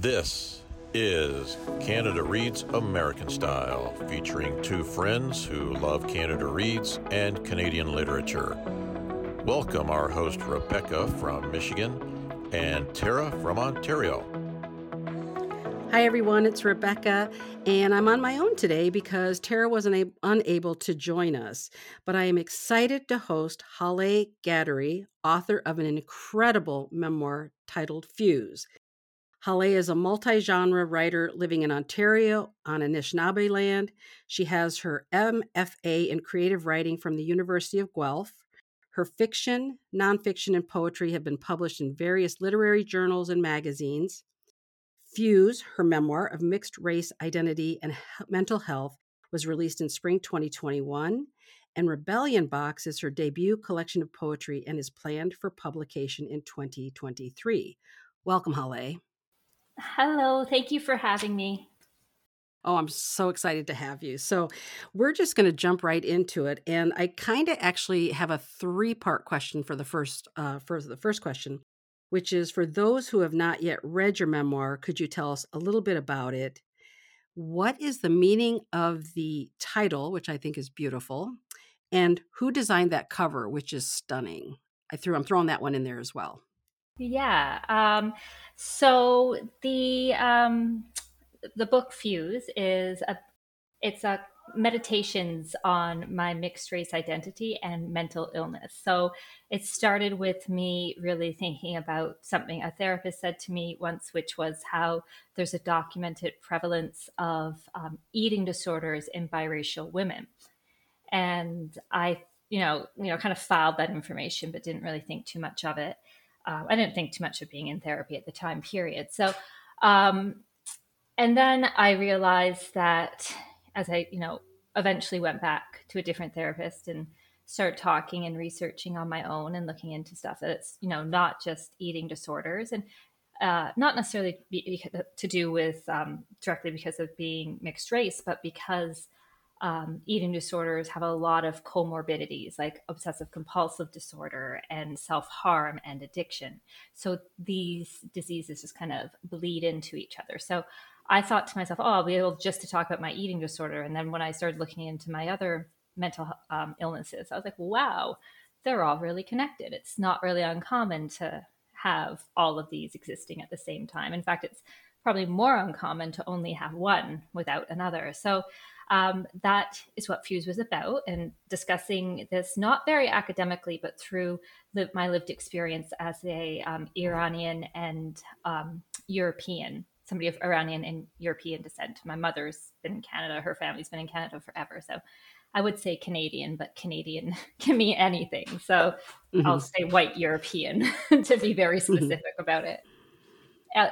This is Canada Reads American Style, featuring two friends who love Canada Reads and Canadian literature. Welcome our host Rebecca from Michigan and Tara from Ontario. Hi, everyone. It's Rebecca, and I'm on my own today because Tara wasn't unable to join us. But I am excited to host Hollay Ghadery, author of an incredible memoir titled Fuse. Hollay is a multi genre writer living in Ontario on Anishinaabe land. She has her MFA in creative writing from the University of Guelph. Her fiction, nonfiction, and poetry have been published in various literary journals and magazines. Fuse, her memoir of mixed race identity and mental health, was released in spring 2021, and Rebellion Box is her debut collection of poetry and is planned for publication in 2023. Welcome, Hollay. Hello, thank you for having me. Oh, I'm so excited to have you. So, we're just going to jump right into it, and I kind of actually have a three-part question for the first uh, for the first question which is for those who have not yet read your memoir, could you tell us a little bit about it? What is the meaning of the title, which I think is beautiful, and who designed that cover, which is stunning? I threw I'm throwing that one in there as well. Yeah. Um, so the um, the book Fuse is a it's a meditations on my mixed race identity and mental illness. So it started with me really thinking about something a therapist said to me once, which was how there's a documented prevalence of um, eating disorders in biracial women. And I, you know, you know, kind of filed that information, but didn't really think too much of it. Um, I didn't think too much of being in therapy at the time, period. So, um, and then I realized that as I, you know, eventually went back to a different therapist and started talking and researching on my own and looking into stuff that's, you know, not just eating disorders and uh, not necessarily be, to do with um, directly because of being mixed race, but because um, eating disorders have a lot of comorbidities like obsessive compulsive disorder and self harm and addiction. So these diseases just kind of bleed into each other. So I thought to myself, oh, I'll be able just to talk about my eating disorder. And then when I started looking into my other mental um, illnesses, I was like, wow, they're all really connected. It's not really uncommon to have all of these existing at the same time. In fact, it's probably more uncommon to only have one without another. So um, that is what Fuse was about, and discussing this not very academically, but through my lived experience as a um, Iranian and um, European somebody of Iranian and European descent. My mother's been in Canada, her family's been in Canada forever. So I would say Canadian, but Canadian can mean anything. So mm-hmm. I'll say white European to be very mm-hmm. specific mm-hmm. about it.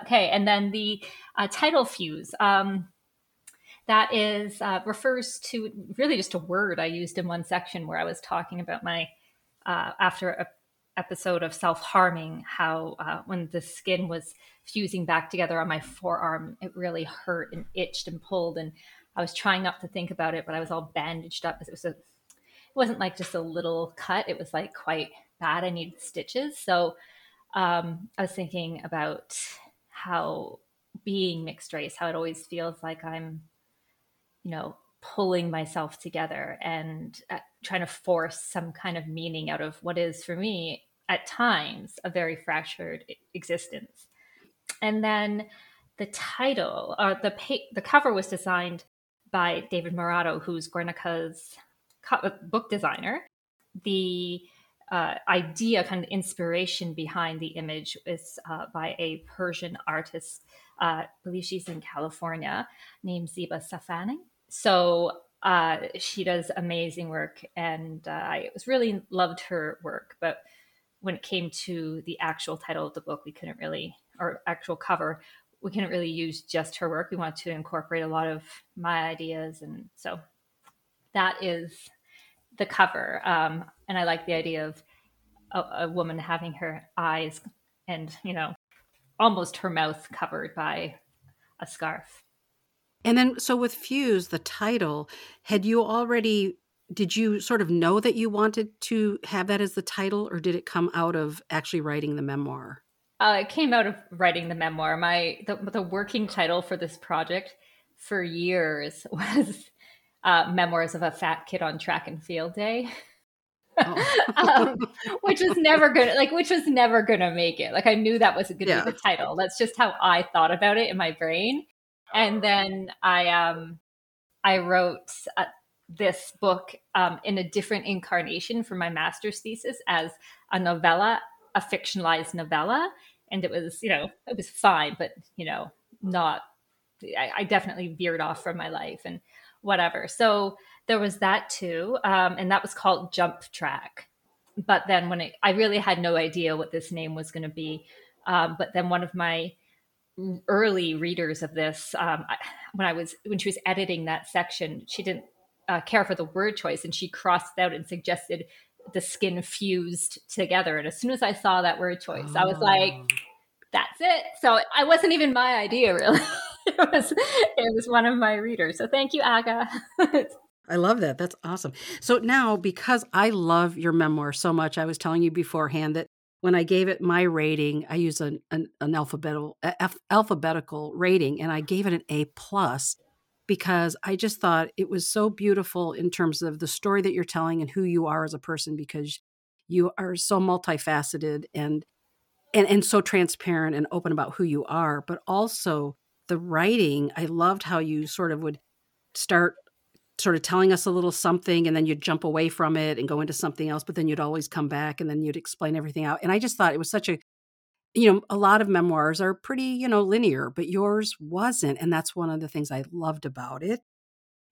Okay, and then the uh, title fuse. Um, that is uh, refers to really just a word I used in one section where I was talking about my uh, after a episode of self harming, how uh, when the skin was fusing back together on my forearm, it really hurt and itched and pulled. And I was trying not to think about it, but I was all bandaged up. It was a, it wasn't like just a little cut. It was like quite bad. I needed stitches. So um, I was thinking about how being mixed race, how it always feels like I'm, you know, pulling myself together and uh, trying to force some kind of meaning out of what is for me at times a very fractured existence. And then the title, uh, the pa- the cover was designed by David Moratto, who's Guernica's co- uh, book designer. The uh, idea, kind of inspiration behind the image, is uh, by a Persian artist. Uh, I believe she's in California, named Ziba Safani. So uh, she does amazing work, and I was really loved her work. But when it came to the actual title of the book, we couldn't really, or actual cover, we couldn't really use just her work. We wanted to incorporate a lot of my ideas. And so that is the cover. Um, and I like the idea of a, a woman having her eyes and, you know, almost her mouth covered by a scarf. And then, so with Fuse, the title, had you already did you sort of know that you wanted to have that as the title or did it come out of actually writing the memoir Uh, it came out of writing the memoir. My the, the working title for this project for years was uh, "Memoirs of a Fat Kid on Track and Field Day." Oh. um, which was never gonna like which was never gonna make it like i knew that wasn't gonna yeah. be the title that's just how i thought about it in my brain and then i um i wrote this book um, in a different incarnation for my master's thesis as a novella a fictionalized novella and it was you know it was fine but you know not I, I definitely veered off from my life and whatever so there was that too, um, and that was called Jump Track. But then when it, I really had no idea what this name was going to be. Um, but then one of my early readers of this, um, when I was when she was editing that section, she didn't uh, care for the word choice, and she crossed out and suggested the skin fused together. And as soon as I saw that word choice, oh. I was like, oh. "That's it." So I wasn't even my idea, really. it was it was one of my readers. So thank you, Aga. I love that. That's awesome. So now, because I love your memoir so much, I was telling you beforehand that when I gave it my rating, I used an, an, an alphabetical alphabetical rating, and I gave it an A plus because I just thought it was so beautiful in terms of the story that you're telling and who you are as a person because you are so multifaceted and and and so transparent and open about who you are, but also the writing. I loved how you sort of would start sort of telling us a little something and then you'd jump away from it and go into something else but then you'd always come back and then you'd explain everything out. And i just thought it was such a you know a lot of memoirs are pretty you know linear but yours wasn't and that's one of the things i loved about it.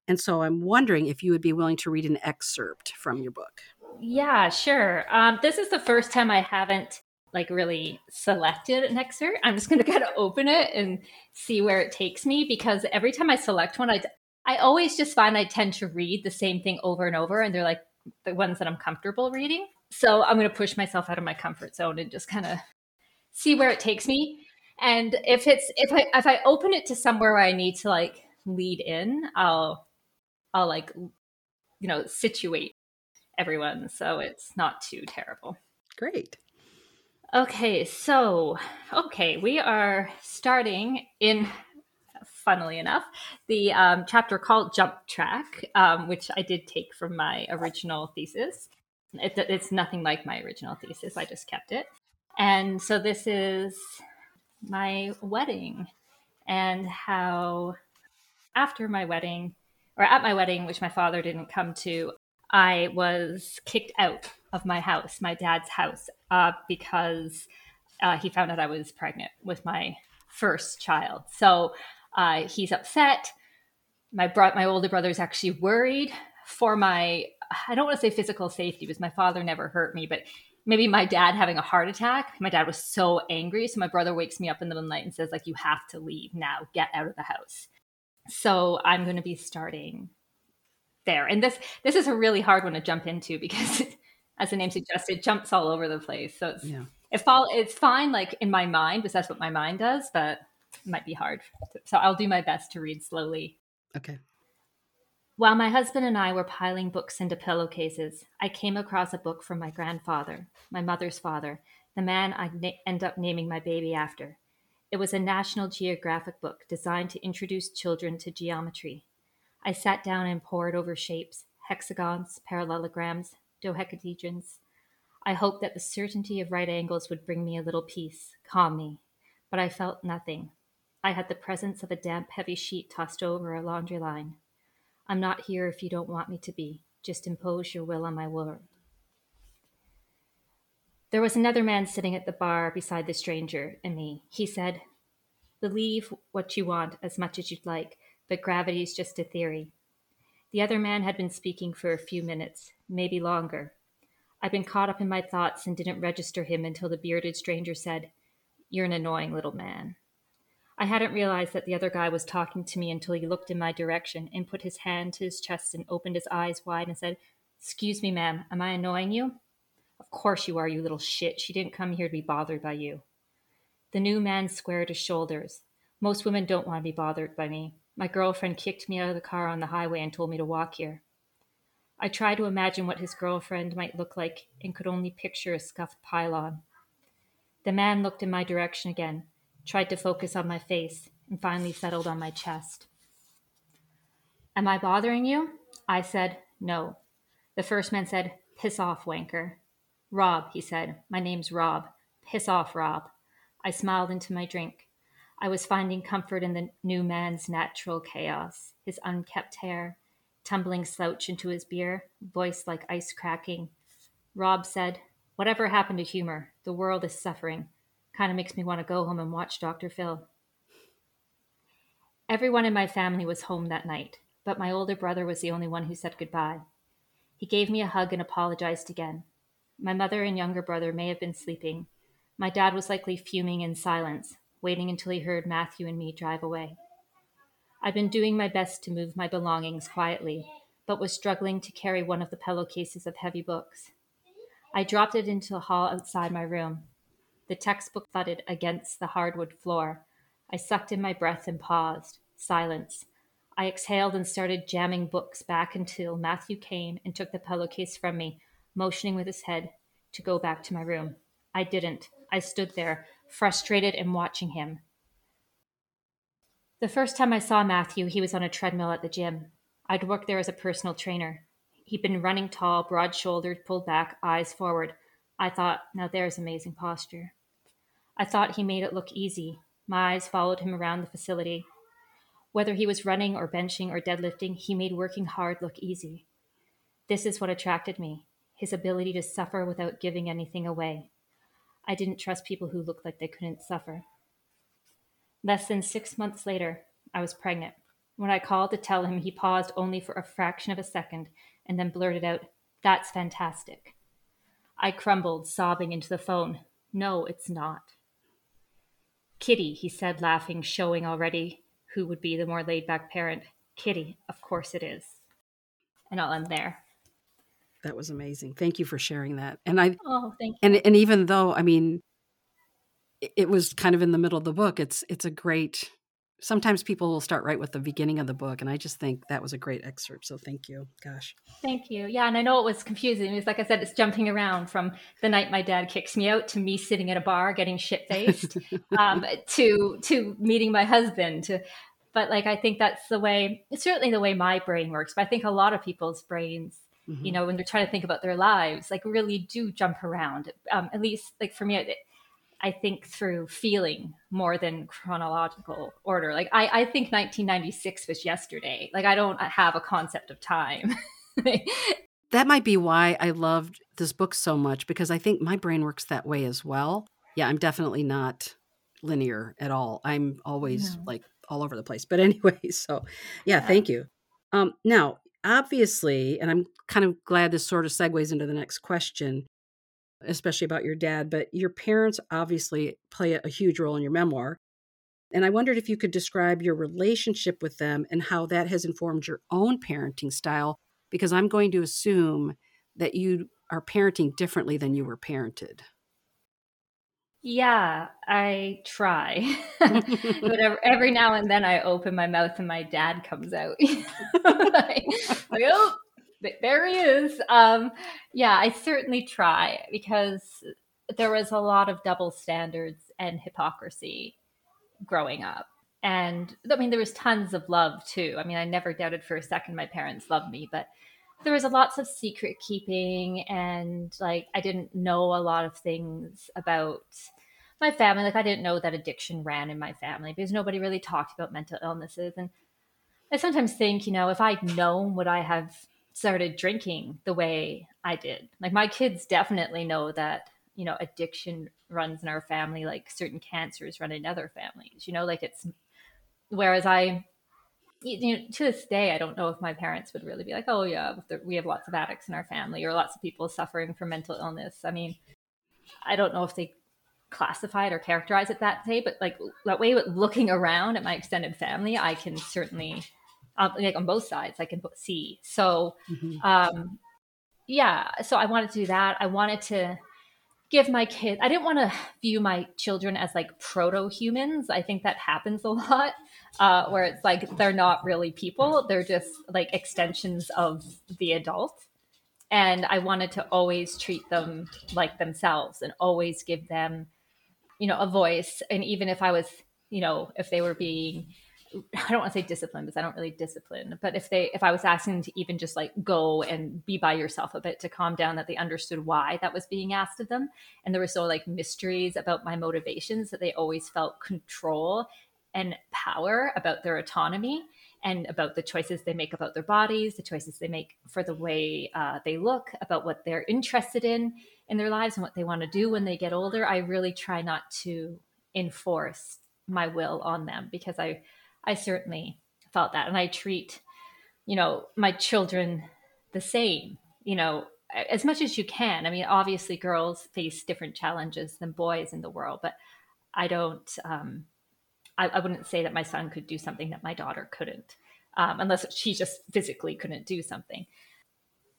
And so i'm wondering if you would be willing to read an excerpt from your book. Yeah sure. Um, this is the first time i haven't like really selected an excerpt. I'm just going to kind of open it and see where it takes me because every time i select one i I always just find I tend to read the same thing over and over, and they're like the ones that I'm comfortable reading. So I'm going to push myself out of my comfort zone and just kind of see where it takes me. And if it's if I if I open it to somewhere where I need to like lead in, I'll I'll like you know situate everyone so it's not too terrible. Great. Okay, so okay, we are starting in funnily enough, the um, chapter called Jump Track, um, which I did take from my original thesis. It, it's nothing like my original thesis, I just kept it. And so this is my wedding and how after my wedding, or at my wedding, which my father didn't come to, I was kicked out of my house, my dad's house, uh, because uh, he found out I was pregnant with my first child. So uh, he's upset. My bro- my older brother is actually worried for my I don't want to say physical safety because my father never hurt me, but maybe my dad having a heart attack. My dad was so angry, so my brother wakes me up in the middle of the night and says like you have to leave now, get out of the house. So I'm going to be starting there. And this this is a really hard one to jump into because as the name suggests, it jumps all over the place. So it's yeah. it fall, it's fine like in my mind because that's what my mind does, but might be hard. So I'll do my best to read slowly. Okay. While my husband and I were piling books into pillowcases, I came across a book from my grandfather, my mother's father, the man I'd na- end up naming my baby after. It was a National Geographic book designed to introduce children to geometry. I sat down and pored over shapes, hexagons, parallelograms, dodecahedrons. I hoped that the certainty of right angles would bring me a little peace, calm me, but I felt nothing. I had the presence of a damp, heavy sheet tossed over a laundry line. I'm not here if you don't want me to be. Just impose your will on my word. There was another man sitting at the bar beside the stranger and me. He said, Believe what you want as much as you'd like, but gravity's just a theory. The other man had been speaking for a few minutes, maybe longer. I'd been caught up in my thoughts and didn't register him until the bearded stranger said, You're an annoying little man. I hadn't realized that the other guy was talking to me until he looked in my direction and put his hand to his chest and opened his eyes wide and said, Excuse me, ma'am, am I annoying you? Of course you are, you little shit. She didn't come here to be bothered by you. The new man squared his shoulders. Most women don't want to be bothered by me. My girlfriend kicked me out of the car on the highway and told me to walk here. I tried to imagine what his girlfriend might look like and could only picture a scuffed pylon. The man looked in my direction again, tried to focus on my face, and finally settled on my chest. Am I bothering you? I said, No. The first man said, Piss off, wanker. Rob, he said. My name's Rob. Piss off, Rob. I smiled into my drink. I was finding comfort in the new man's natural chaos, his unkept hair, tumbling slouch into his beer, voice like ice cracking. Rob said, Whatever happened to humor? The world is suffering. Kind of makes me want to go home and watch Dr. Phil. Everyone in my family was home that night, but my older brother was the only one who said goodbye. He gave me a hug and apologized again. My mother and younger brother may have been sleeping. My dad was likely fuming in silence, waiting until he heard Matthew and me drive away. I'd been doing my best to move my belongings quietly, but was struggling to carry one of the pillowcases of heavy books. I dropped it into the hall outside my room. The textbook thudded against the hardwood floor. I sucked in my breath and paused. Silence. I exhaled and started jamming books back until Matthew came and took the pillowcase from me, motioning with his head to go back to my room. I didn't. I stood there, frustrated and watching him. The first time I saw Matthew, he was on a treadmill at the gym. I'd worked there as a personal trainer. He'd been running tall, broad shouldered, pulled back, eyes forward. I thought, now there's amazing posture. I thought he made it look easy. My eyes followed him around the facility. Whether he was running or benching or deadlifting, he made working hard look easy. This is what attracted me his ability to suffer without giving anything away. I didn't trust people who looked like they couldn't suffer. Less than six months later, I was pregnant. When I called to tell him, he paused only for a fraction of a second and then blurted out, That's fantastic. I crumbled, sobbing into the phone. No, it's not. Kitty, he said, laughing, showing already who would be the more laid back parent. Kitty, of course it is. And I'll end there. That was amazing. Thank you for sharing that. And I Oh, thank you. and and even though I mean it was kind of in the middle of the book, it's it's a great sometimes people will start right with the beginning of the book and I just think that was a great excerpt. So thank you. Gosh. Thank you. Yeah, and I know it was confusing. It's like I said, it's jumping around from the night my dad kicks me out to me sitting at a bar getting shit faced, um, to to meeting my husband. To, but like I think that's the way. It's certainly the way my brain works. But I think a lot of people's brains, Mhm. you know, when they're trying to think about their lives, like really do jump around. Um, at least like for me, it, I think through feeling more than chronological order. Like I, I think 1996 was yesterday. Like I don't have a concept of time. that might be why I loved this book so much because I think my brain works that way as well. Yeah, I'm definitely not linear at all. I'm always No. like all over the place. But anyway, so yeah, thank you. Um, now, obviously, and I'm kind of glad this sort of segues into the next question, especially about your dad, but your parents obviously play a, huge role in your memoir. And I wondered if you could describe your relationship with them and how that has informed your own parenting style, because I'm going to assume that you are parenting differently than you were parented. yeah, I try. Whatever. Every now and then, I open my mouth and my dad comes out. like, like, oh, there he is. Um, yeah, I certainly try because there was a lot of double standards and hypocrisy growing up. And I mean, there was tons of love too. I mean, I never doubted for a second my parents loved me, but there was a lots of secret keeping and like I didn't know a lot of things about my family. Like I didn't know that addiction ran in my family because nobody really talked about mental illnesses. And I sometimes think, you know, if I'd known, would I have started drinking the way I did? Like my kids definitely know that, you know, addiction runs in our family, like certain cancers run in other families, you know, like it's, whereas I, you know, to this day, I don't know if my parents would really be like, oh, yeah, we have lots of addicts in our family or lots of people suffering from mental illness. I mean, I don't know if they classify it or characterize it that way, but like that way with looking around at my extended family, I can certainly, um, like on both sides, I can see. So, Mhm. um, yeah, so I wanted to do that. I wanted to give my kids, I didn't want to view my children as like proto humans. I think that happens a lot, uh, where it's like they're not really people, they're just like extensions of the adult. And I wanted to always treat them like themselves and always give them you know, a voice. And even if I was, you know, if they were being I don't want to say discipline because I don't really discipline, but if they if I was asking them to even just like go and be by yourself a bit to calm down, that they understood why that was being asked of them, and there were so like mysteries about my motivations that they always felt control and power about their autonomy and about the choices they make about their bodies, the choices they make for the way uh, they look, about what they're interested in in their lives and what they want to do when they get older. I really try not to enforce my will on them because I I certainly felt that. And I treat, you know, my children the same, you know, as much as you can. I mean, obviously, girls face different challenges than boys in the world, but I don't, um, I, I wouldn't say that my son could do something that my daughter couldn't, um, unless she just physically couldn't do something.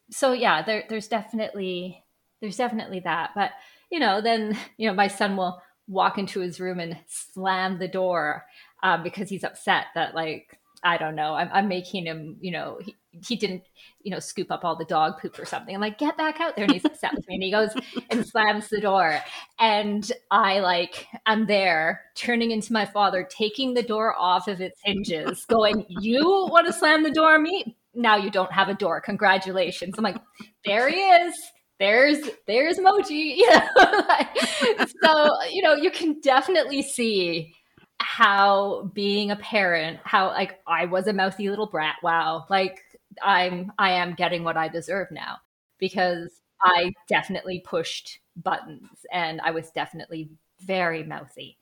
So yeah, there, there's definitely, there's definitely that. But you know, then you know, my son will walk into his room and slam the door um, because he's upset that like I don't know I'm, I'm making him you know he, he didn't you know scoop up all the dog poop or something. I'm like get back out there. And he's upset with me. And he goes and slams the door. And I like I'm there turning into my father taking the door off of its hinges going you want to slam the door on me? Now you don't have a door. Congratulations. I'm like there he is. There's there's Moji, you know. so you know you can definitely see how being a parent, how like I was a mouthy little brat. Wow, like I'm I am getting what I deserve now because I definitely pushed buttons and I was definitely very mouthy.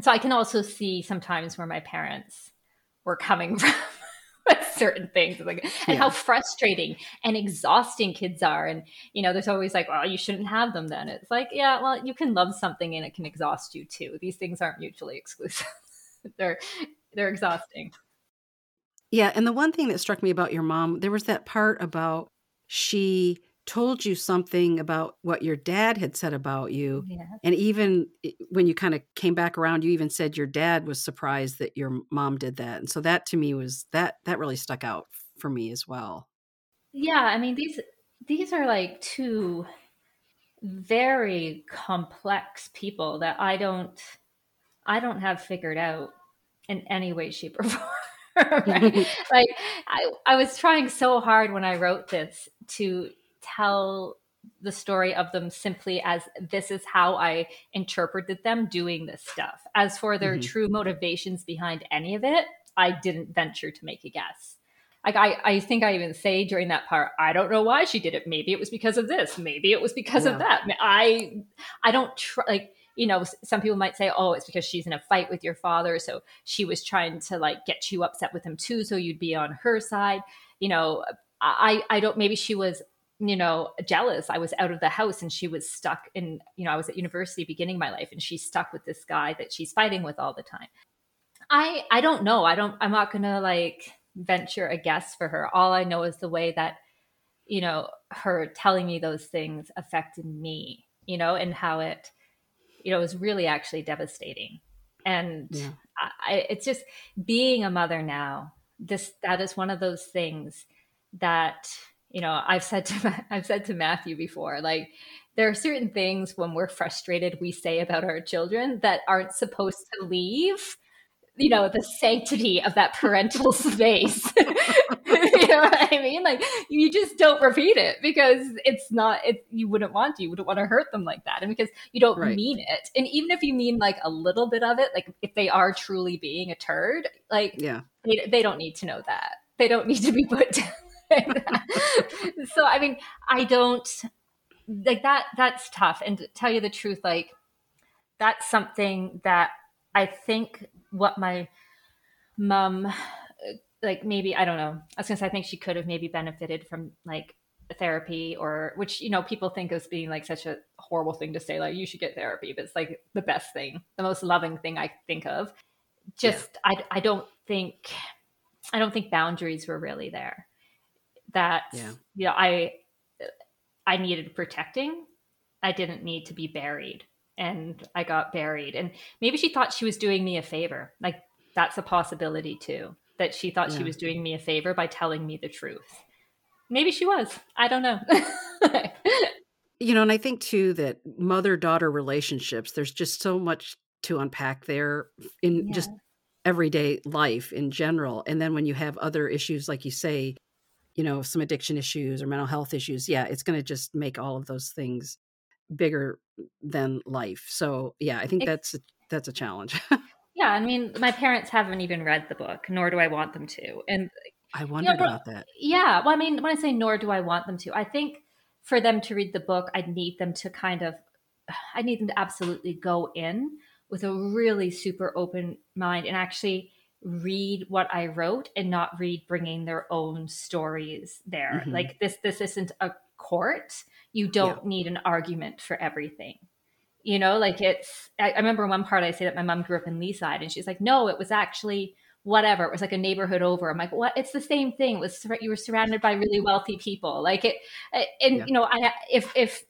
So I can also see sometimes where my parents were coming from certain things like and yeah. how frustrating and exhausting kids are and you know there's always like well you shouldn't have them then. It's like yeah well you can love something and it can exhaust you too. These things aren't mutually exclusive. They're they're exhausting. Yeah and the one thing that struck me about your mom there was that part about she told you something about what your dad had said about you. Yeah. And even when you kind of came back around, you even said your dad was surprised that your mom did that. And so that to me was that that really stuck out for me as well. Yeah, I mean these these are like two very complex people that I don't I don't have figured out in any way shape or form. like I, I was trying so hard when I wrote this to tell the story of them simply as this is how I interpreted them doing this stuff. As for their mm-hmm. true motivations behind any of it, I didn't venture to make a guess. Like I, I think I even say during that part, I don't know why she did it. Maybe it was because of this. Maybe it was because yeah. of that. I, I don't try like you know some people might say oh it's because she's in a fight with your father so she was trying to like get you upset with him too so you'd be on her side you know i i don't maybe she was you know, jealous. I was out of the house and she was stuck in, you know, I was at university beginning my life and she's stuck with this guy that she's fighting with all the time. I I don't know. I don't I'm not going to like venture a guess for her. All I know is the way that you know, her telling me those things affected me, you know, and how it you know, was really actually devastating. And yeah. I, it's just being a mother now. This that is one of those things that you know i've said to i've said to matthew before like there are certain things when we're frustrated we say about our children that aren't supposed to leave you know the sanctity of that parental space. You know what i mean? Like you just don't repeat it because it's not it you wouldn't want to you wouldn't want to hurt them like that and because you don't right. mean it. And even if you mean like a little bit of it like if they are truly being a turd like yeah. they, they don't need to know that. They don't need to be put down so I mean, I don't like that. That's tough. And to tell you the truth, like that's something that I think what my mom, like maybe I don't know. I was gonna say I think she could have maybe benefited from like therapy or which you know people think of as being like such a horrible thing to say like you should get therapy but it's like the best thing the most loving thing i think of just yeah. i i don't think i don't think boundaries were really there that yeah. you know I I needed protecting. I didn't need to be buried and I got buried. And maybe she thought she was doing me a favor. Like that's a possibility too. That she thought yeah. she was doing me a favor by telling me the truth. Maybe she was. I don't know. you know, and I think too that mother daughter relationships, there's just so much to unpack there in yeah. just everyday life in general. And then when you have other issues, like you say, you know, some addiction issues or mental health issues, yeah, it's going to just make all of those things bigger than life. So, yeah, I think that's a, that's a challenge. yeah, I mean, my parents haven't even read the book, nor do I want them to. And I wondered you know, about that. Yeah, well, I mean, when I say nor do I want them to, I think for them to read the book, I need them to kind of, I need them to absolutely go in with a really super open mind and actually read what I wrote and not read bringing their own stories there. Mm-hmm. Like this, this isn't a court. You don't yeah. need an argument for everything. You know, like it's, I, I remember one part I say that my mom grew up in Leaside and she's like, no, it was actually whatever. It was like a neighborhood over. I'm like, what? It's the same thing. It was you were surrounded by really wealthy people. Like it, and yeah. you know, I if if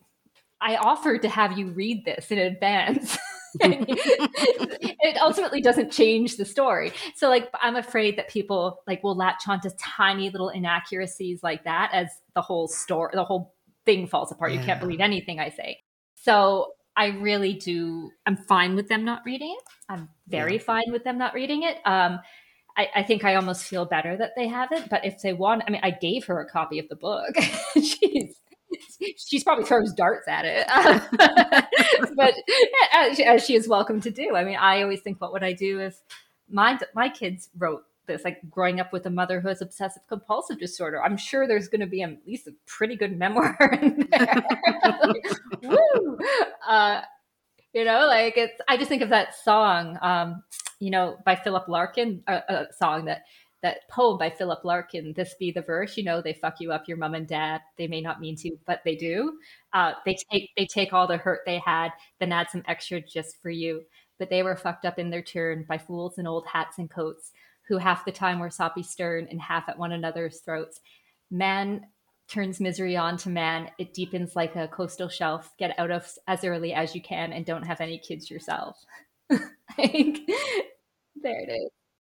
I offered to have you read this in advance. it ultimately doesn't change the story. So like I'm afraid that people like will latch on to tiny little inaccuracies like that as the whole story the whole thing falls apart. Yeah. You can't believe anything I say. So I really do I'm fine with them not reading it. I'm very yeah. fine with them not reading it. Um I, I, think I almost feel better that they haven't. But if they want, I mean, I gave her a copy of the book. she's she's probably throws darts at it, but as, as, she is welcome to do. I mean, I always think, what would I do if my my kids wrote this? Like growing up with a mother who has obsessive compulsive disorder. I'm sure there's going to be at least a pretty good memoir in there. like! Uh, you know, like it's. I just think of that song. Um, you know, by Philip Larkin, a, a song that that poem by Philip Larkin, This Be the Verse, you know, they fuck you up, your mom and dad. They may not mean to, but they do. Uh, they take they take all the hurt they had, then add some extra just for you. But they were fucked up in their turn by fools in old hats and coats, who half the time were soppy stern and half at one another's throats. Man turns misery on to man. It deepens like a coastal shelf. Get out of as early as you can and don't have any kids yourself. like, there it is.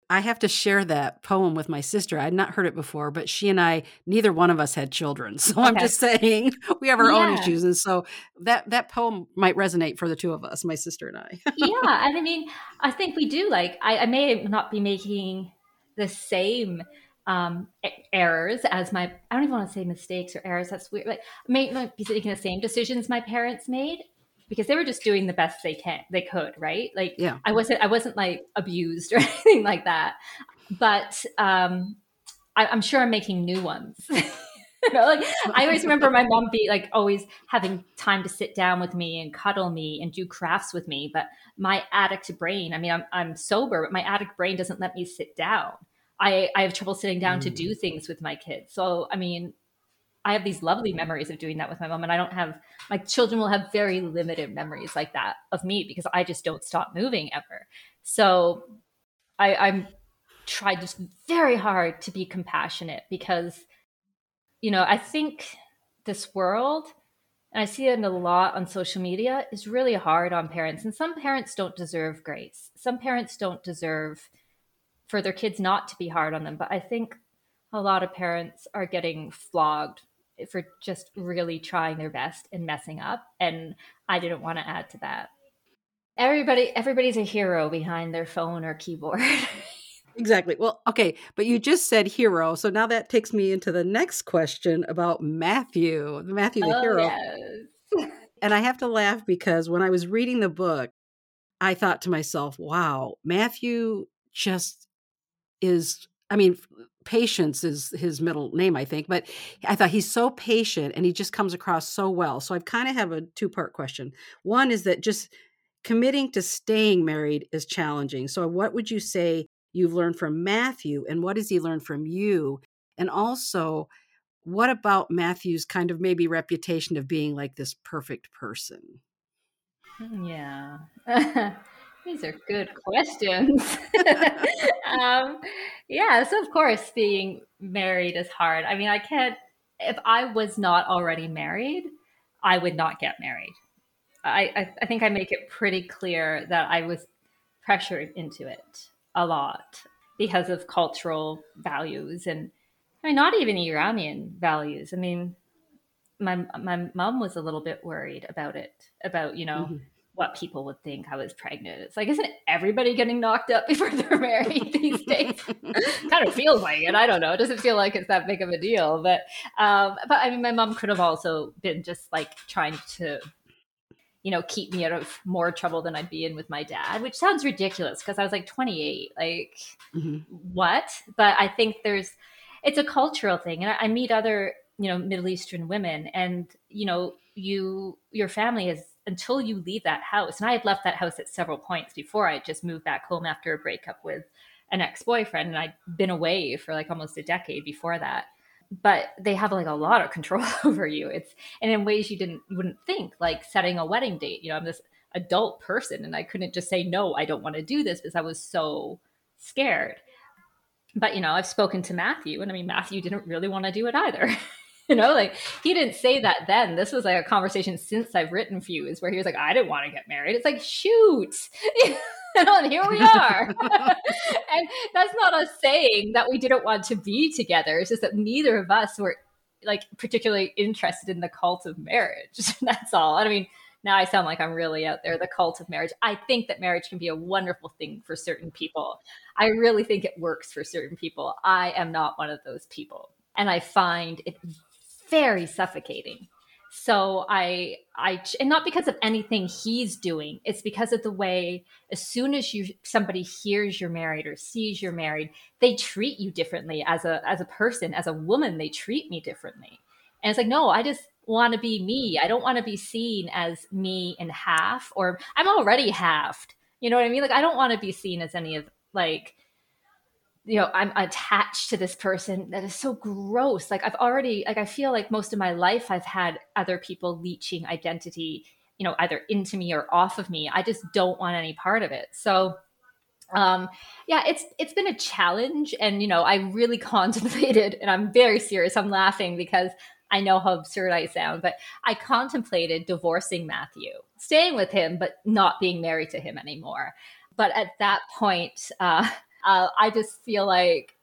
I have to share that poem with my sister. I'd not heard it before, but she and I, neither one of us had children. So okay. I'm just saying we have our yeah. own issues. And so that that poem might resonate for the two of us, my sister and I. yeah. And I mean, I think we do like I, I may not be making the same um, errors as my I don't even want to say mistakes or errors. That's weird. Like I may not be making the same decisions my parents made, because they were just doing the best they can they could right? Like yeah. I wasn't i wasn't like abused or anything like that. But um I, am sure i'm making new ones. You know, like i always remember my mom be like always having time to sit down with me and cuddle me and do crafts with me. But my addict brain i mean i'm, I'm sober but my addict brain doesn't let me sit down. I i have trouble sitting down mm. to do things with my kids. So i mean I have these lovely memories of doing that with my mom, and I don't have my children will have very limited memories like that of me because I just don't stop moving ever. So I, I'm tried just very hard to be compassionate because you know I think this world and I see it a lot on social media is really hard on parents and some parents don't deserve grace. Some parents don't deserve for their kids not to be hard on them, but I think a lot of parents are getting flogged for just really trying their best and messing up and i didn't want to add to that. Everybody everybody's a hero behind their phone or keyboard. Exactly. Well okay but you just said hero so now that takes me into the next question about matthew matthew the oh, hero. yes. and i have to laugh because when i was reading the book i thought to myself wow matthew just is I mean, patience is his middle name, I think, but I thought he's so patient and he just comes across so well. So I've kind of have a two part question. One is that just committing to staying married is challenging. So, what would you say you've learned from Matthew and what has he learned from you? And also, what about Matthew's kind of maybe reputation of being like this perfect person? Yeah. These are good questions. um, yeah, so of course, being married is hard. I mean, I can't, if I was not already married, I would not get married. I, I, I think I make it pretty clear that I was pressured into it a lot because of cultural values and I mean, not even Iranian values. I mean, my my mom was a little bit worried about it, about you know. Mm-hmm what people would think I was pregnant. It's like, isn't everybody getting knocked up before they're married these days? kind of feels like it. I don't know. It doesn't feel like it's that big of a deal. But um, but I mean, my mom could have also been just like trying to, you know, keep me out of more trouble than I'd be in with my dad, which sounds ridiculous because I was like 28. Like, mm-hmm. what? But I think there's, it's a cultural thing, and I, I meet other you know Middle Eastern women, and you know you your family is until you leave that house. And I had left that house at several points before I just moved back home after a breakup with an ex-boyfriend and I'd been away for like almost a decade before that. But they have like a lot of control over you. It's and in ways you didn't wouldn't think, like setting a wedding date. You know, I'm this adult person and I couldn't just say no, I don't want to do this because I was so scared. But you know, I've spoken to Matthew and I mean Matthew didn't really want to do it either. you know, like he didn't say that then. This was like a conversation since I've written for Fuse where he was like, I didn't want to get married. It's like, shoot. and here we are. and that's not us saying that we didn't want to be together. It's just that neither of us were like particularly interested in the cult of marriage. that's all. I mean, now I sound like I'm really out there, the cult of marriage. I think that marriage can be a wonderful thing for certain people. I really think it works for certain people. I am not one of those people. And I find it very suffocating. So I, I, and not because of anything he's doing. It's because of the way, as soon as you somebody hears you're married or sees you're married, they treat you differently as a as a person, as a woman. They treat me differently, and it's like, no, I just want to be me. I don't want to be seen as me in half, or I'm already halved. You know what I mean? Like I don't want to be seen as any of like you know i'm attached to this person that is so gross. Like i've already like i feel like most of my life i've had other people leeching identity you know either into me or off of me. I just don't want any part of it. So um yeah it's it's been a challenge and you know i really contemplated and i'm very serious i'm laughing because i know how absurd i sound but i contemplated divorcing matthew staying with him but not being married to him anymore. But at that point uh uh, I just feel like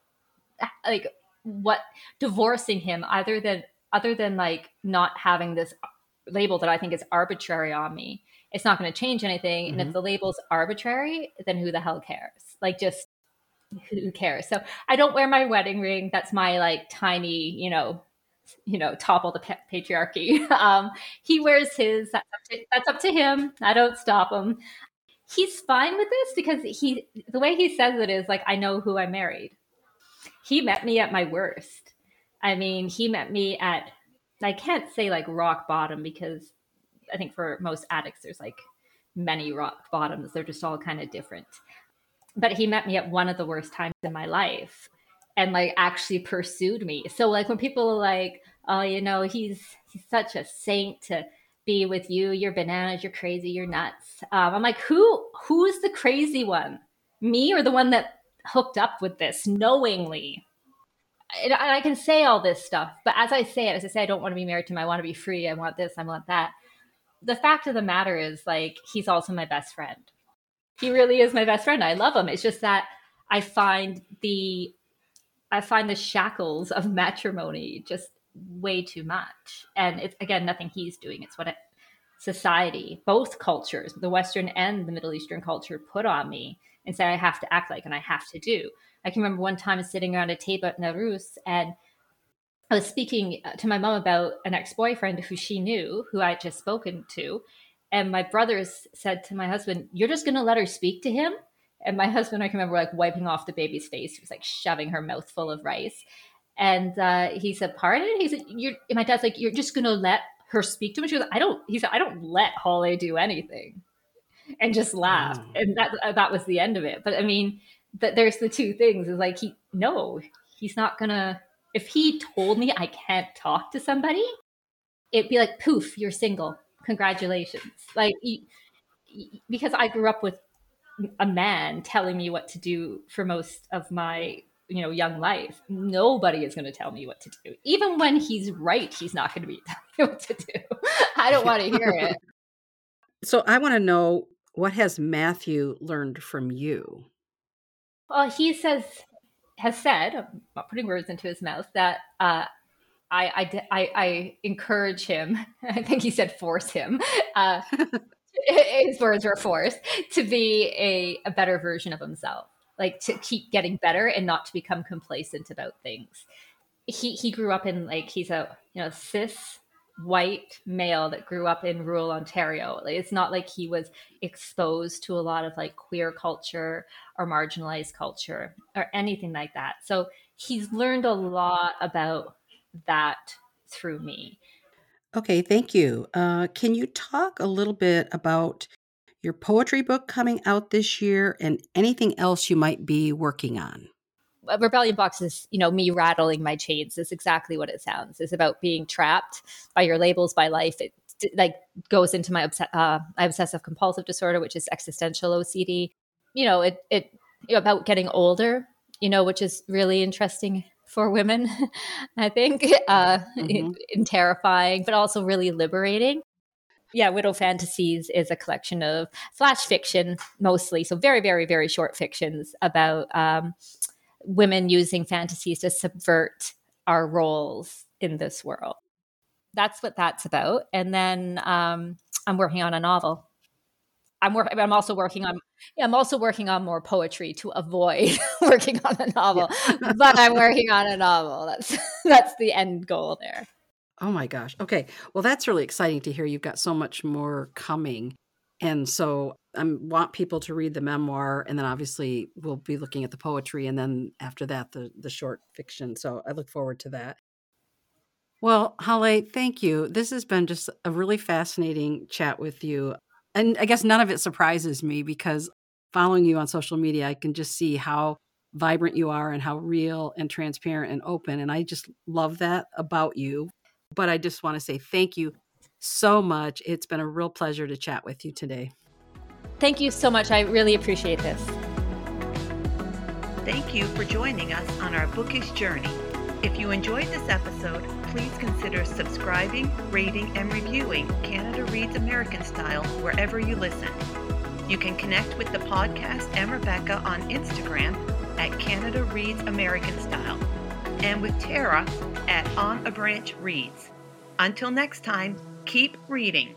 like what divorcing him other than other than like not having this label that I think is arbitrary on me. It's not going to change anything. Mm-hmm. And if mm-hmm. the label's arbitrary, then who the hell cares? Like just who cares? So I don't wear my wedding ring. That's my like tiny, you know, you know, topple the patriarchy. Um, he wears his. That's up, to, that's up to him. I don't stop him he's fine with this because he the way he says it is like I know who I married. He met me at my worst. I mean, he met me at I can't say like rock bottom because I think for most addicts there's like many rock bottoms. They're just all kind of different. But he met me at one of the worst times in my life and like actually pursued me. So like when people are like, "Oh, you know, he's he's such a saint to be with you. You're bananas. You're crazy. You're nuts. Um, I'm like, who who's the crazy one? Me or the one that hooked up with this knowingly? And I can say all this stuff, but as I say it, as I say, I don't want to be married to him. I want to be free. I want this. I want that. The fact of the matter is, like, he's also my best friend. He really is my best friend. I love him. It's just that I find the I find the shackles of matrimony just way too much. And it's again nothing he's doing. It's what it, society, both cultures, the Western and the Middle Eastern culture, put on me and say I have to act like and I have to do. I can remember one time sitting around a table at Nowruz and I was speaking uh, to my mom about an ex-boyfriend who she knew, who I had just spoken to. And my brothers said to my husband, You're just gonna let her speak to him? And my husband, I can remember like wiping off the baby's face. He was like shoving her mouth full of rice. And uh, he said, "Pardon?" He said, "You're." my dad's like, "You're just gonna let her speak to him?" She goes, "I don't." He said, "I don't let Hollay do anything," and just laughed. Mm. And that uh, that was the end of it. But I mean, that there's the two things. Is like he no, he's not gonna. If he told me I can't talk to somebody, it'd be like, "Poof, you're single. Congratulations!" Like, he, because I grew up with a man telling me what to do for most of my you know young life nobody is going to tell me what to do even when he's right he's not going to be telling me what to do i don't want to hear it so i want to know what has matthew learned from you well he says has said I'm not putting words into his mouth that uh, I, I, I, encourage him. I think he said force him. Uh, his words were forced to be a, a better version of himself, like to keep getting better and not to become complacent about things. He he grew up in like he's a you know cis white male that grew up in rural Ontario. Like, it's not like he was exposed to a lot of like queer culture or marginalized culture or anything like that. So he's learned a lot about that through me. Okay, thank you. Uh, can you talk a little bit about your poetry book coming out this year and anything else you might be working on? Rebellion Box is, you know, me rattling my chains. Is exactly what it sounds. It's about being trapped by your labels, by life. It like goes into my uh, obsessive compulsive disorder, which is existential OCD. You know, it it about getting older. You know, which is really interesting for women, I think, uh, mm-hmm. and terrifying, but also really liberating. Yeah, Widow Fantasies is a collection of flash fiction mostly, so very, very, very short fictions about um, women using fantasies to subvert our roles in this world. That's what that's about. And then um, I'm working on a novel I'm working. I'm also working on. Yeah, I'm also working on more poetry to avoid working on a novel. Yeah. but I'm working on a novel. That's that's the end goal there. Oh my gosh. Okay. Well, that's really exciting to hear. You've got so much more coming, and so I want people to read the memoir, and then obviously we'll be looking at the poetry, and then after that the the short fiction. So I look forward to that. Well, Hale, thank you. This has been just a really fascinating chat with you and I guess none of it surprises me because following you on social media, I can just see how vibrant you are and how real and transparent and open. And I just love that about you. But I just want to say thank you so much. It's been a real pleasure to chat with you today. Thank you so much. I really appreciate this. Thank you for joining us on our bookish journey. If you enjoyed this episode, please consider subscribing, rating, and reviewing Canada Reads American Style wherever you listen. You can connect with the podcast and Rebecca on Instagram at Canada Reads American Style and with Tara at On a Branch Reads. Until next time, keep reading.